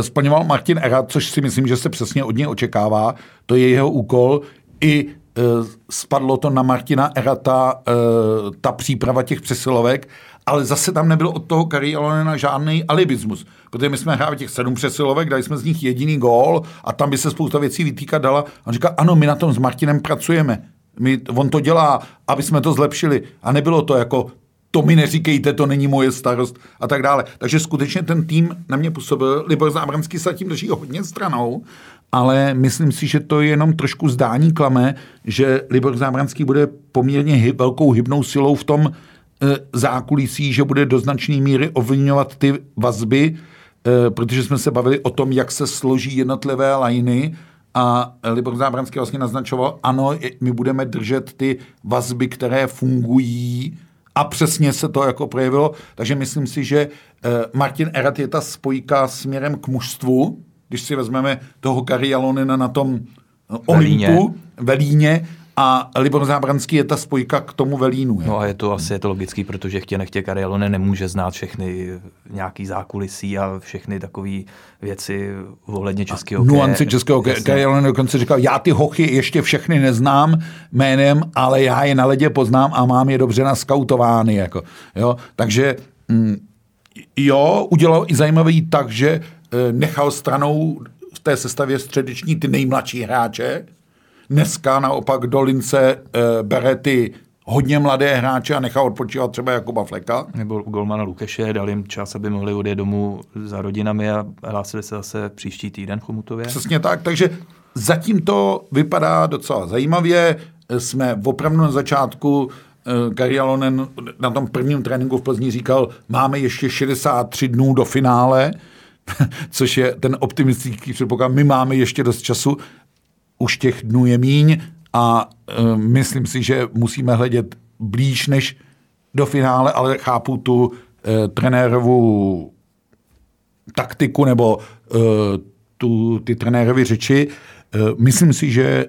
[SPEAKER 1] splňoval Martin Erat, což si myslím, že se přesně od něj očekává. To je jeho úkol. I spadlo to na Martina Erata, uh, ta příprava těch přesilovek, ale zase tam nebyl od toho Kari Alonena žádný alibismus, protože my jsme hráli těch sedm přesilovek, dali jsme z nich jediný gól a tam by se spousta věcí vytýkat dala. A on říká, ano, my na tom s Martinem pracujeme. My, on to dělá, aby jsme to zlepšili. A nebylo to jako, to mi neříkejte, to není moje starost a tak dále. Takže skutečně ten tým na mě působil. Libor Zábranský se tím drží hodně stranou, ale myslím si, že to je jenom trošku zdání klame, že Libor Zábranský bude poměrně hy, velkou hybnou silou v tom, E, zákulisí, že bude do značné míry ovlivňovat ty vazby, e, protože jsme se bavili o tom, jak se složí jednotlivé lajny a Libor Zábranský vlastně naznačoval, ano, my budeme držet ty vazby, které fungují a přesně se to jako projevilo. Takže myslím si, že e, Martin Erat je ta spojka směrem k mužstvu, když si vezmeme toho Karialonena na tom Olympu, Velíně, a Libor Zábranský je ta spojka k tomu velínu.
[SPEAKER 2] Je. No a je to asi je to logický, protože chtě nechtě Karialone nemůže znát všechny nějaký zákulisí a všechny takové věci ohledně českého
[SPEAKER 1] Nuance českého Karialone dokonce říkal, já ty hochy ještě všechny neznám jménem, ale já je na ledě poznám a mám je dobře naskautovány. Jako, jo? Takže mm, jo, udělal i zajímavý tak, že nechal stranou v té sestavě středeční ty nejmladší hráče, Dneska naopak do Lince e, bere ty hodně mladé hráče a nechá odpočívat třeba Jakuba Fleka.
[SPEAKER 2] Nebo Golmana Lukeše, dal jim čas, aby mohli odjet domů za rodinami a hlásili se zase příští týden v Chomutově.
[SPEAKER 1] Přesně tak, takže zatím to vypadá docela zajímavě. Jsme opravdu na začátku Gary Alonen na tom prvním tréninku v Plzni říkal, máme ještě 63 dnů do finále, což je ten optimistický předpoklad. My máme ještě dost času už těch dnů je míň a uh, myslím si, že musíme hledět blíž než do finále, ale chápu tu uh, trenérovu taktiku nebo uh, tu, ty trenérovy řeči. Uh, myslím si, že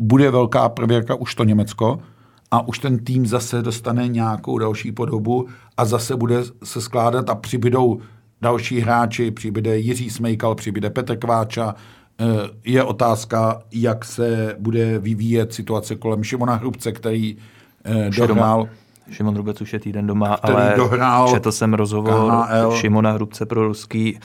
[SPEAKER 1] bude velká prověrka už to Německo a už ten tým zase dostane nějakou další podobu a zase bude se skládat a přibydou další hráči, přibyde Jiří Smejkal, přibyde Petr Kváča, Eh, je otázka, jak se bude vyvíjet situace kolem Šimona Hrubce, který eh, dohrál.
[SPEAKER 2] Šimon Hrubec už je týden doma, ale dohrál četl jsem rozhovor KHL. Šimona Hrubce pro ruský,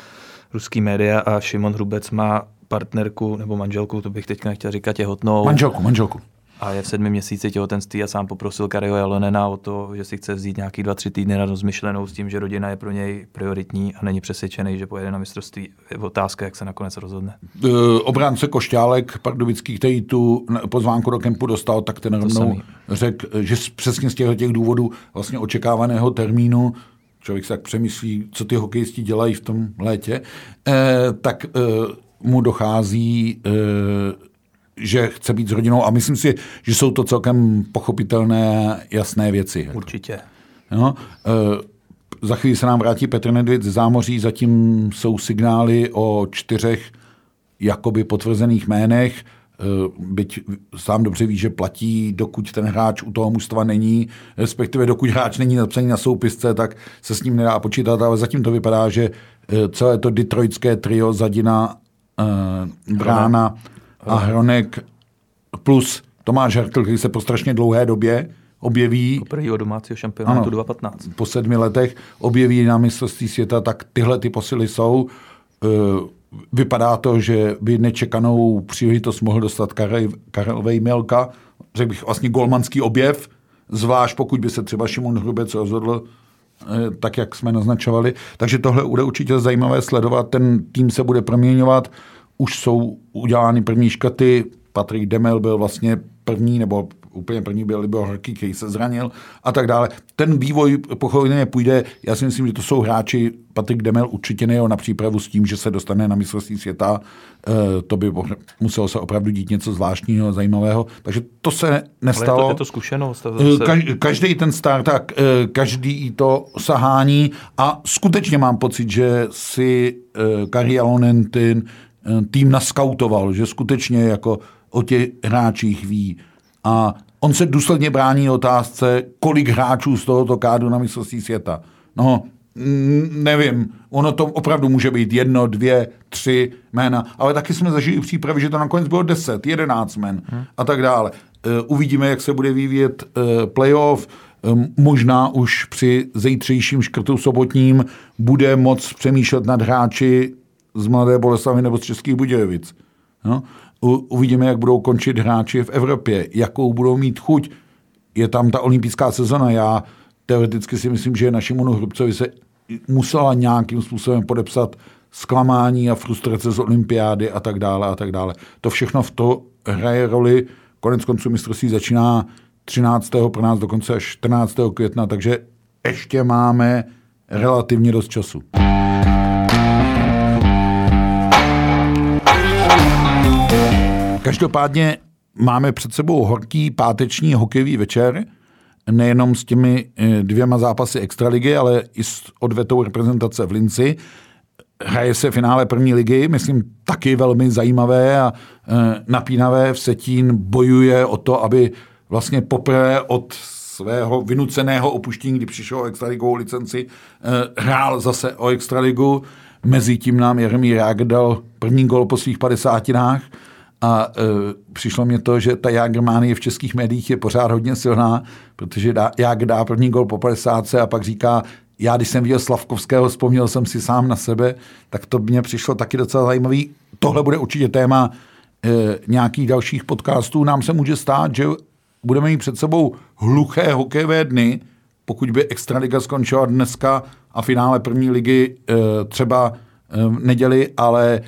[SPEAKER 2] ruský média a Šimon Hrubec má partnerku nebo manželku, to bych teďka nechtěl říkat, těhotnou.
[SPEAKER 1] Manželku, manželku
[SPEAKER 2] a je v sedmi měsíci těhotenství a sám poprosil Kariho Jalonena o to, že si chce vzít nějaký dva, tři týdny na rozmyšlenou s tím, že rodina je pro něj prioritní a není přesvědčený, že pojede na mistrovství. Je otázka, jak se nakonec rozhodne.
[SPEAKER 1] Uh, obránce Košťálek, pardubický, který tu pozvánku do kempu dostal, tak ten rovnou řekl, že přesně z těchto těch důvodů vlastně očekávaného termínu člověk se tak přemyslí, co ty hokejisti dělají v tom létě, eh, tak eh, mu dochází eh, že chce být s rodinou a myslím si, že jsou to celkem pochopitelné, jasné věci.
[SPEAKER 2] Určitě.
[SPEAKER 1] No, e, za chvíli se nám vrátí Petr Nedvěd z zámoří, zatím jsou signály o čtyřech jakoby potvrzených jménech, e, byť sám dobře ví, že platí, dokud ten hráč u toho mužstva není, respektive dokud hráč není napsaný na soupisce, tak se s ním nedá počítat, ale zatím to vypadá, že e, celé to detroitské trio Zadina, e, Brána, a Hronek plus Tomáš Hertl, který se po strašně dlouhé době objeví
[SPEAKER 2] Poprvé o domácího šampionátu
[SPEAKER 1] Ano.
[SPEAKER 2] 2015.
[SPEAKER 1] po sedmi letech objeví na mistrovství světa, tak tyhle ty posily jsou. Eh, Vypadá to, že by nečekanou příležitost mohl dostat Karel, Karel Vejmelka, řekl bych vlastně golmanský objev, zvlášť pokud by se třeba Šimon Hrubec rozhodl eh, tak, jak jsme naznačovali. Takže tohle bude určitě zajímavé sledovat. Ten tým se bude proměňovat. Už jsou udělány první škaty. Patrik Demel byl vlastně první, nebo úplně první byl Libor Horký, který se zranil a tak dále. Ten vývoj pochopitelně půjde. Já si myslím, že to jsou hráči. Patrik Demel určitě nejel na přípravu s tím, že se dostane na mistrovství světa. Eh, To by muselo se opravdu dít něco zvláštního, zajímavého. Takže to se
[SPEAKER 2] Ale je
[SPEAKER 1] nestalo.
[SPEAKER 2] to, je to zkušenost.
[SPEAKER 1] Eh, Kaž- Každý ten start, tak eh, každý to sahání a skutečně mám pocit, že si Kari Alonen ten eh, tým naskautoval, že skutečně jako o těch hráčích ví. A on se důsledně brání otázce, kolik hráčů z tohoto kádu na mistrovství světa. No, nevím, ono to opravdu může být jedno, dvě, tři jména, ale taky jsme zažili přípravy, že to nakonec bylo 10, 11 men a tak dále. Eh, Uvidíme, jak se bude vyvíjet eh, playoff. Eh, Možná už při zítřejším škrtu sobotním bude moc přemýšlet nad hráči z Mladé Boleslavy nebo z Českých Budějovic. No? U- Uvidíme, jak budou končit hráči v Evropě, jakou budou mít chuť. Je tam ta olympijská sezona. Já teoreticky si myslím, že našemu Hrubcovi se musela nějakým způsobem podepsat zklamání a frustrace z olympiády a tak dále a tak dále. To všechno v to hraje roli. Konec konců mistrovství začíná 13. pro nás dokonce až 14. května, takže ještě máme relativně dost času. Každopádně máme před sebou horký páteční hokejový večer, nejenom s těmi eh, dvěma zápasy extraligy, ale i s odvetou reprezentace v Linci. Hraje se finále první ligy, myslím taky velmi zajímavé a eh, napínavé. Vsetín bojuje o to, aby vlastně poprvé od svého vynuceného opuštění, kdy přišel o extraligovou licenci, eh, hrál zase o extraligu. Mezi tím nám Jeremí Rák dal první gol po svých padesátinách a e, přišlo mě to, že ta Jagermánie v českých médiích je pořád hodně silná, protože dá, Jak dá první gol po 50 a pak říká, já když jsem viděl Slavkovského, vzpomněl jsem si sám na sebe, tak to mě přišlo taky docela zajímavý. Tohle bude určitě téma e, nějakých dalších podcastů. Nám se může stát, že budeme mít před sebou hluché hokejové dny, pokud by Extraliga skončila dneska a finále první ligy e, třeba e, neděli, ale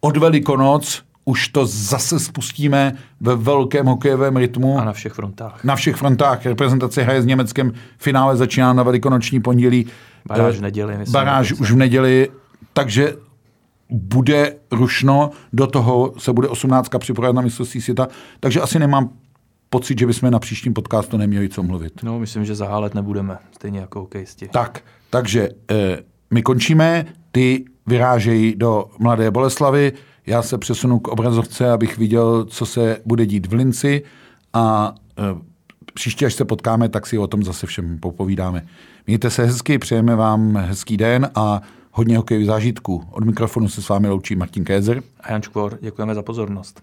[SPEAKER 1] od Velikonoc už to zase spustíme ve velkém hokejovém rytmu.
[SPEAKER 2] A na všech frontách.
[SPEAKER 1] Na všech frontách. Reprezentace hraje s Německem, finále začíná na velikonoční pondělí.
[SPEAKER 2] Baráž
[SPEAKER 1] Eh,
[SPEAKER 2] v neděli, myslím,
[SPEAKER 1] Baráž už v neděli, takže bude rušno, do toho se bude 18 připravovat na mistrovství světa, takže asi nemám pocit, že bychom na příštím podcastu neměli co mluvit.
[SPEAKER 2] No, myslím, že zahálet nebudeme, stejně jako hokejisti.
[SPEAKER 1] Tak, takže eh, my končíme, ty vyrážejí do Mladé Boleslavy, já se přesunu k obrazovce, abych viděl, co se bude dít v Linci a e, příště, až se potkáme, tak si o tom zase všem popovídáme. Mějte se hezky, přejeme vám hezký den a hodně hokejových zážitků. Od mikrofonu se s vámi loučí Martin Kézer.
[SPEAKER 2] A Jan Čkvor, děkujeme za pozornost.